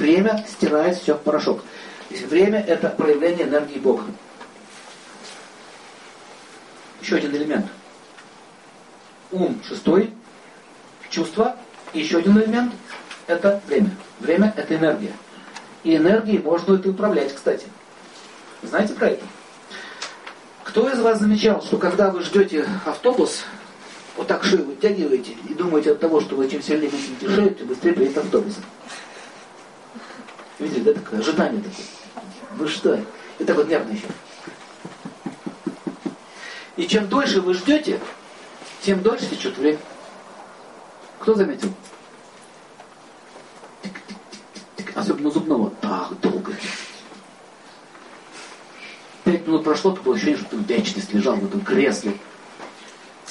Время стирает все в порошок. Время это проявление энергии Бога. Еще один элемент. Ум шестой, чувство. И еще один элемент это время. Время это энергия. И энергией можно это управлять, кстати. Знаете про это? Кто из вас замечал, что когда вы ждете автобус, вот так шею вытягиваете и думаете от того, что вы чем сильнее вытянете шею, тем быстрее приедет автобус. Видите, да, такое ожидание такое. Вы что? И так вот нервно еще. И чем дольше вы ждете, тем дольше течет время. Кто заметил? Особенно зубного. Так долго. Пять минут прошло, такое ощущение, что ты вечность лежал в этом кресле.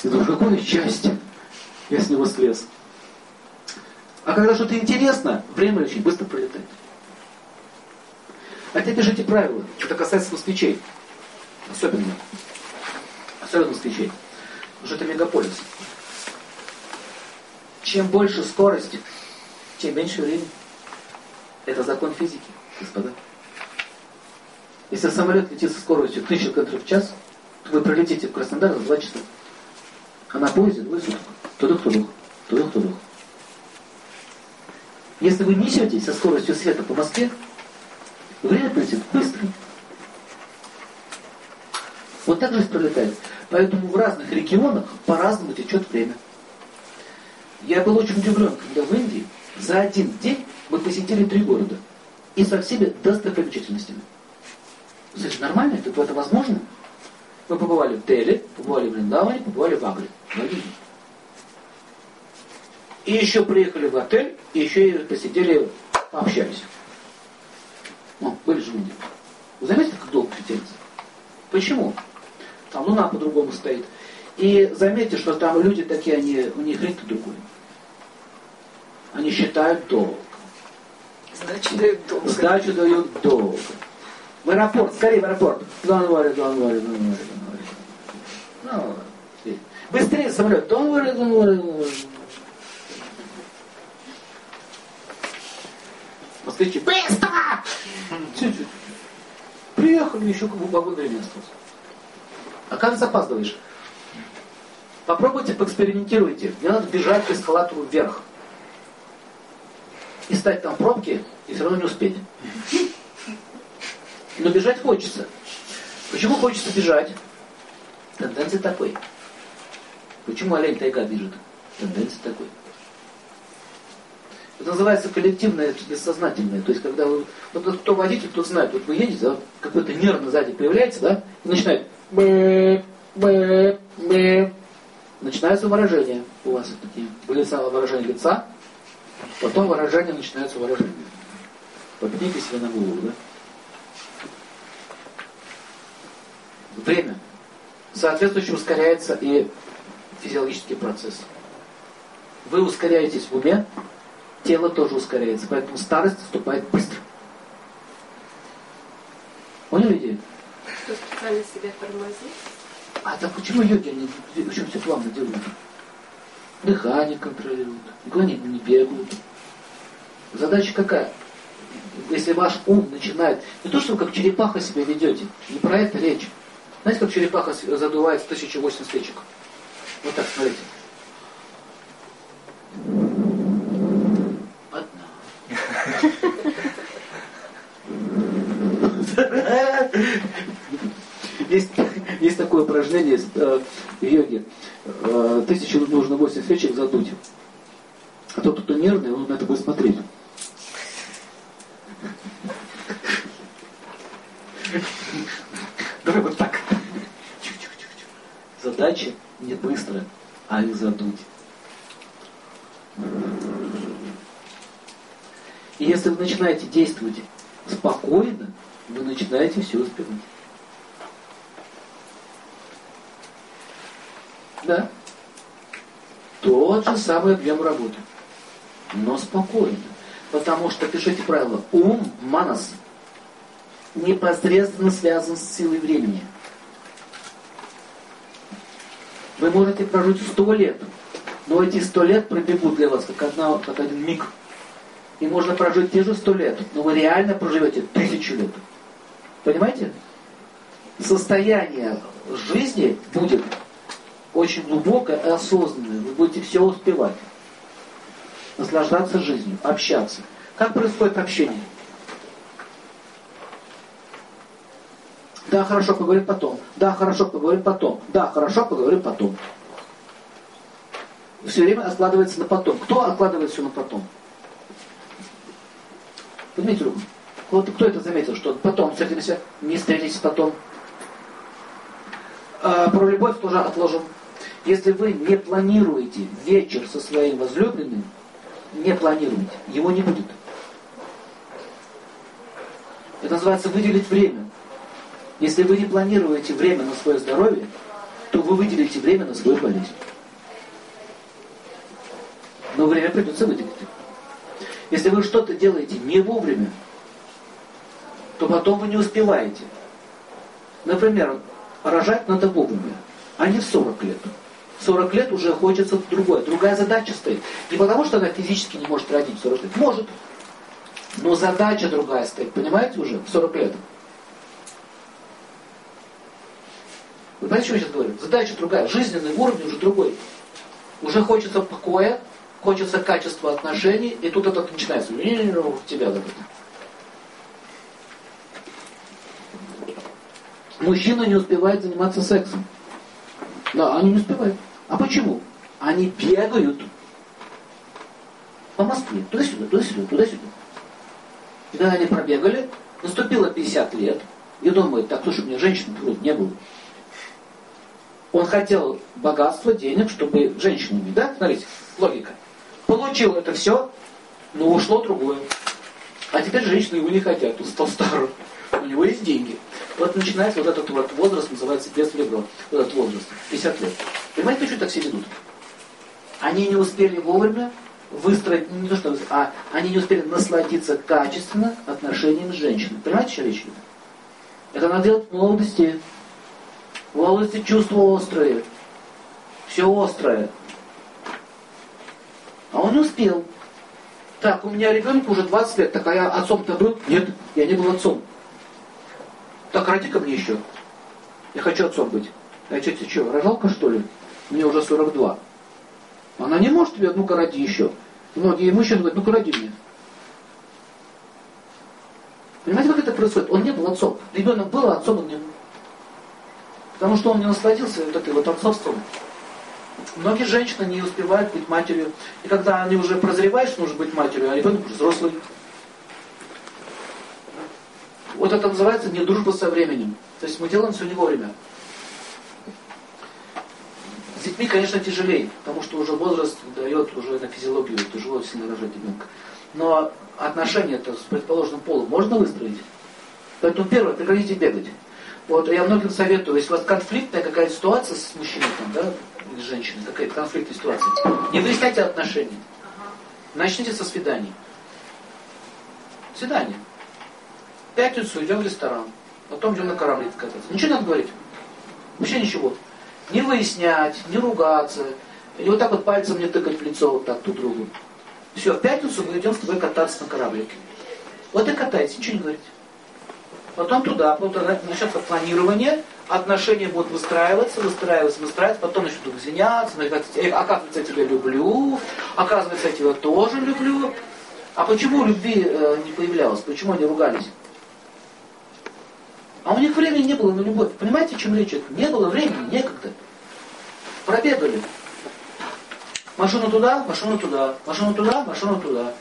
И думаю, какое счастье. Я с него слез. А когда что-то интересно, время очень быстро пролетает. Теперь пишите правила. Это касается москвичей. Особенно. Особенно москвичей. Потому что это мегаполис. Чем больше скорость, тем меньше времени. Это закон физики, господа. Если самолет летит со скоростью 1000 км в час, то вы пролетите в Краснодар за 2 часа. А на поезде двое суток. Тудух-тудух, тудух-тудух. Если вы несетесь со скоростью света по Москве, время пролетит быстро. Вот так же пролетает. Поэтому в разных регионах по-разному течет время. Я был очень удивлен, когда в Индии за один день мы посетили три города. И со всеми достопримечательностями. Слушай, нормально? Это, это возможно? Мы побывали в Дели, побывали в Вриндаване, побывали в Агре. И еще приехали в отель, и еще и посидели, пообщались. Ну, люди. Вы заметили, как долго притянется? Почему? Там луна по-другому стоит. И заметьте, что там люди такие, они, у них ритм другой. Они считают долго. Сдачу дают долго. Сдачу дают долго. В аэропорт, скорее в аэропорт. Don't worry, don't worry, don't worry, don't worry. Ну, быстрее самолет. Don't worry, don't worry, don't worry. Москвичи, быстро! Приехали, еще вагон времени. А как запаздываешь? Попробуйте, поэкспериментируйте. Мне надо бежать по эскалатору вверх. И стать там в пробке, и все равно не успеть. Но бежать хочется. Почему хочется бежать? Тенденция такой. Почему олень тайга бежит? Тенденция такой. Это называется коллективное бессознательное. То есть, когда вы, вот кто водитель, тот знает, вот вы едете, да, какой-то нервно сзади появляется, да, и начинает бэ, бэ, бэ. Начинается выражение у вас такие, лица, выражение лица, потом выражение начинается выражение. Попните себе на голову, да? время. Соответствующе ускоряется и физиологический процесс. Вы ускоряетесь в уме, тело тоже ускоряется, поэтому старость наступает быстро. Поняли идею? Что специально себя тормозит? А так почему йоги, они почему все плавно делают? Дыхание контролируют, никуда не, не бегают. Задача какая? Если ваш ум начинает, не то, что вы как черепаха себя ведете, не про это речь. Знаете, как черепаха задувает 1008 свечек? Вот так, смотрите. Есть, есть такое упражнение э, в йоге. Э, тысячу нужно 8 свечек задуть. А тот, кто нервный, он на это будет смотреть. Давай вот так. Задача не быстро, а их задуть. И если вы начинаете действовать спокойно, вы начинаете все успевать. Да. Тот же самый объем работы. Но спокойно. Потому что, пишите правило, ум, манас, непосредственно связан с силой времени. Вы можете прожить сто лет, но эти сто лет пробегут для вас как, одна, как один миг. И можно прожить те же сто лет, но вы реально проживете тысячу лет. Понимаете? Состояние жизни будет очень глубокое и осознанное. Вы будете все успевать. Наслаждаться жизнью, общаться. Как происходит общение? Да, хорошо, поговорим потом. Да, хорошо, поговорим потом. Да, хорошо, поговорим потом. Все время откладывается на потом. Кто откладывает все на потом? Поднимите руку. Вот кто это заметил, что потом встретимся, не встретитесь потом. А, про любовь тоже отложим. Если вы не планируете вечер со своим возлюбленным, не планируете, его не будет. Это называется выделить время. Если вы не планируете время на свое здоровье, то вы выделите время на свою болезнь. Но время придется выделить. Если вы что-то делаете не вовремя, то потом вы не успеваете. Например, рожать надо вовремя, а не в 40 лет. В 40 лет уже хочется другое. Другая задача стоит. Не потому, что она физически не может родить в 40 лет. Может. Но задача другая стоит. Понимаете уже? В 40 лет. Вы понимаете, что я сейчас говорю? Задача другая. Жизненный уровень уже другой. Уже хочется покоя, хочется качества отношений, и тут это начинается. В тебя вот Мужчина не успевает заниматься сексом. Да, они не успевают. А почему? Они бегают по Москве, туда-сюда, туда-сюда, туда-сюда. И когда они пробегали, наступило 50 лет, и думают, так, слушай, меня женщины вроде не было. Он хотел богатства, денег, чтобы женщину иметь, да? Смотрите, логика. Получил это все, но ушло другое. А теперь женщины его не хотят, он стал старым. У него есть деньги. Вот начинается вот этот вот возраст, называется детство ребро. Вот этот возраст, 50 лет. Понимаете, почему так все ведут? Они не успели вовремя выстроить, не то что, а они не успели насладиться качественно отношением с женщиной. Понимаете, что речь идет? Это надо делать в молодости. В молодости чувства острые. Все острое. А он не успел. Так, у меня ребенку уже 20 лет, так а я отцом-то был? Нет, я не был отцом. Так, роди-ка мне еще. Я хочу отцом быть. А что, тебе что, рожалка что ли? Мне уже 42. Она не может тебе, ну-ка роди еще. Многие мужчины говорят, ну-ка роди мне. Понимаете, как это происходит? Он не был отцом. Ребенок был, а отцом он не был. Потому что он не насладился вот этой вот отцовством. Многие женщины не успевают быть матерью. И когда они уже прозревают, что нужно быть матерью, а ребенок уже взрослый. Вот это называется не дружба со временем. То есть мы делаем все не вовремя. С детьми, конечно, тяжелее, потому что уже возраст дает уже на физиологию, тяжело сильно рожать ребенка. Но отношения это с предположенным полом можно выстроить. Поэтому первое, прекратите бегать. Вот я многим советую, если у вас конфликтная какая-то ситуация с мужчиной, там, да, или с женщиной, какая-то конфликтная ситуация, не выясняйте отношения. Начните со свиданий. Свидание. Пятницу идем в ресторан, потом идем на корабль кататься. Ничего не надо говорить. Вообще ничего. Не выяснять, не ругаться, или вот так вот пальцем не тыкать в лицо вот так друг другу. Все, в пятницу мы идем с тобой кататься на кораблике. Вот и катайтесь, ничего не говорите. Потом туда, потом начнется планирование, отношения будут выстраиваться, выстраиваться, выстраиваться, потом начнут извиняться, оказывается, я тебя люблю, оказывается, я тебя тоже люблю. А почему любви э, не появлялось? Почему они ругались? А у них времени не было на любовь. Понимаете, о чем речь? Не было времени, некогда. Пробегали. Машину туда, машину туда, машину туда, машину туда.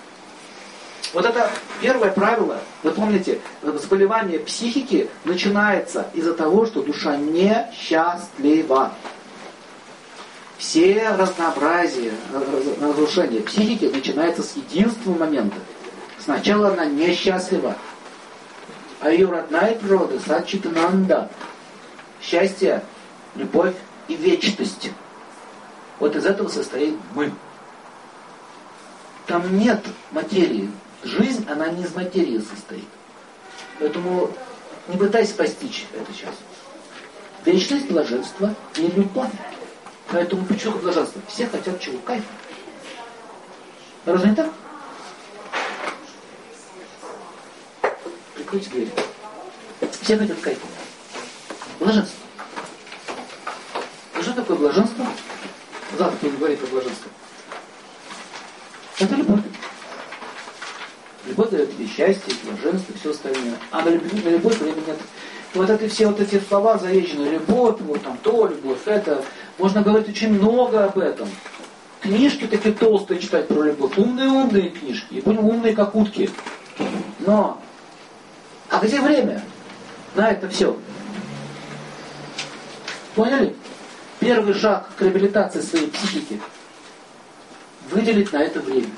Вот это первое правило, вы помните, заболевание психики начинается из-за того, что душа несчастлива. Все разнообразия, разрушения психики начинается с единственного момента. Сначала она несчастлива, а ее родная природа Сачитананда. Счастье, любовь и вечность. Вот из этого состоит мы. Там нет материи. Жизнь, она не из материи состоит. Поэтому не пытайся постичь это сейчас. Вечность, блаженство и любовь. Поэтому почему блаженство? Все хотят чего? Кайфа. Разве не так? Открыть дверь. Все хотят кайфа. Блаженство. Что такое блаженство? Завтра будем говорить про блаженство. Это любовь. Любовь дает тебе счастье, блаженство, все остальное. А на любовь, на любовь времени нет. И вот это все вот эти слова заезженные, любовь, вот там то, любовь, это, можно говорить очень много об этом. Книжки такие толстые читать про любовь, умные-умные книжки, и будем умные как утки. Но, а где время на это все? Поняли? Первый шаг к реабилитации своей психики – выделить на это время.